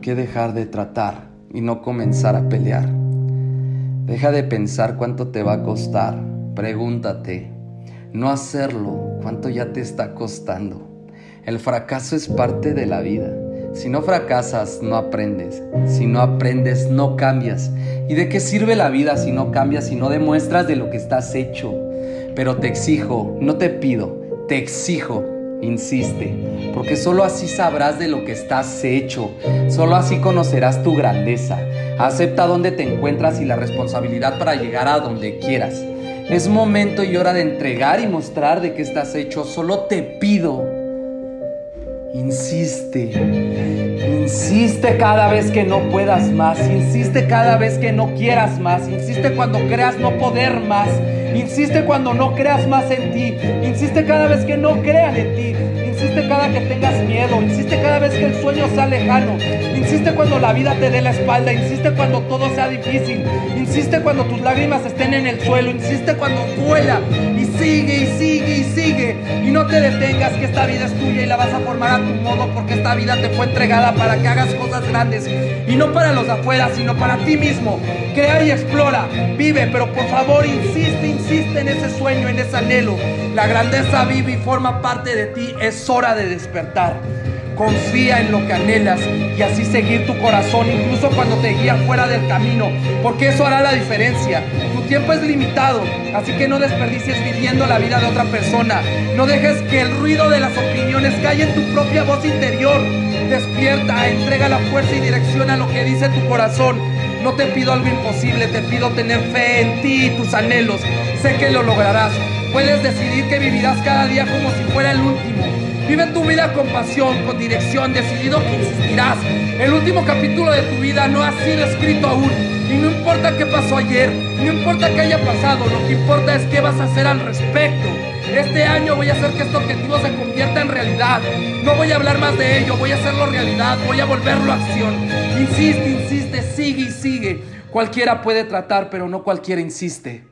¿Por qué dejar de tratar y no comenzar a pelear? Deja de pensar cuánto te va a costar. Pregúntate, no hacerlo, cuánto ya te está costando. El fracaso es parte de la vida. Si no fracasas, no aprendes. Si no aprendes, no cambias. ¿Y de qué sirve la vida si no cambias y no demuestras de lo que estás hecho? Pero te exijo, no te pido, te exijo Insiste, porque solo así sabrás de lo que estás hecho, solo así conocerás tu grandeza. Acepta dónde te encuentras y la responsabilidad para llegar a donde quieras. Es momento y hora de entregar y mostrar de qué estás hecho. Solo te pido, insiste, insiste cada vez que no puedas más, insiste cada vez que no quieras más, insiste cuando creas no poder más. Insiste cuando no creas más en ti. Insiste cada vez que no crean en ti. Insiste cada que tengas miedo. Insiste cada vez que el sueño sea lejano. Insiste cuando la vida te dé la espalda. Insiste cuando todo sea difícil. Insiste cuando tus lágrimas estén en el suelo. Insiste cuando vuela. Y sigue y sigue y sigue. Y no te detengas que esta vida es tuya y la vas a formar a tu modo porque esta vida te fue entregada para que hagas cosas grandes. Y no para los afuera, sino para ti mismo. Crea y explora. Vive, pero por favor insiste, insiste en ese sueño, en ese anhelo. La grandeza vive y forma parte de ti. Es hora de despertar. Confía en lo que anhelas y así seguir tu corazón incluso cuando te guía fuera del camino, porque eso hará la diferencia. Tu tiempo es limitado, así que no desperdicies viviendo la vida de otra persona. No dejes que el ruido de las opiniones caiga en tu propia voz interior. Despierta, entrega la fuerza y dirección a lo que dice tu corazón. No te pido algo imposible, te pido tener fe en ti y tus anhelos. Sé que lo lograrás. Puedes decidir que vivirás cada día como si fuera el último. Vive tu vida con pasión, con dirección, decidido que insistirás. El último capítulo de tu vida no ha sido escrito aún. Y no importa qué pasó ayer, no importa qué haya pasado, lo que importa es qué vas a hacer al respecto. Este año voy a hacer que este objetivo se convierta en realidad. No voy a hablar más de ello, voy a hacerlo realidad, voy a volverlo a acción. Insiste, insiste, sigue y sigue. Cualquiera puede tratar, pero no cualquiera insiste.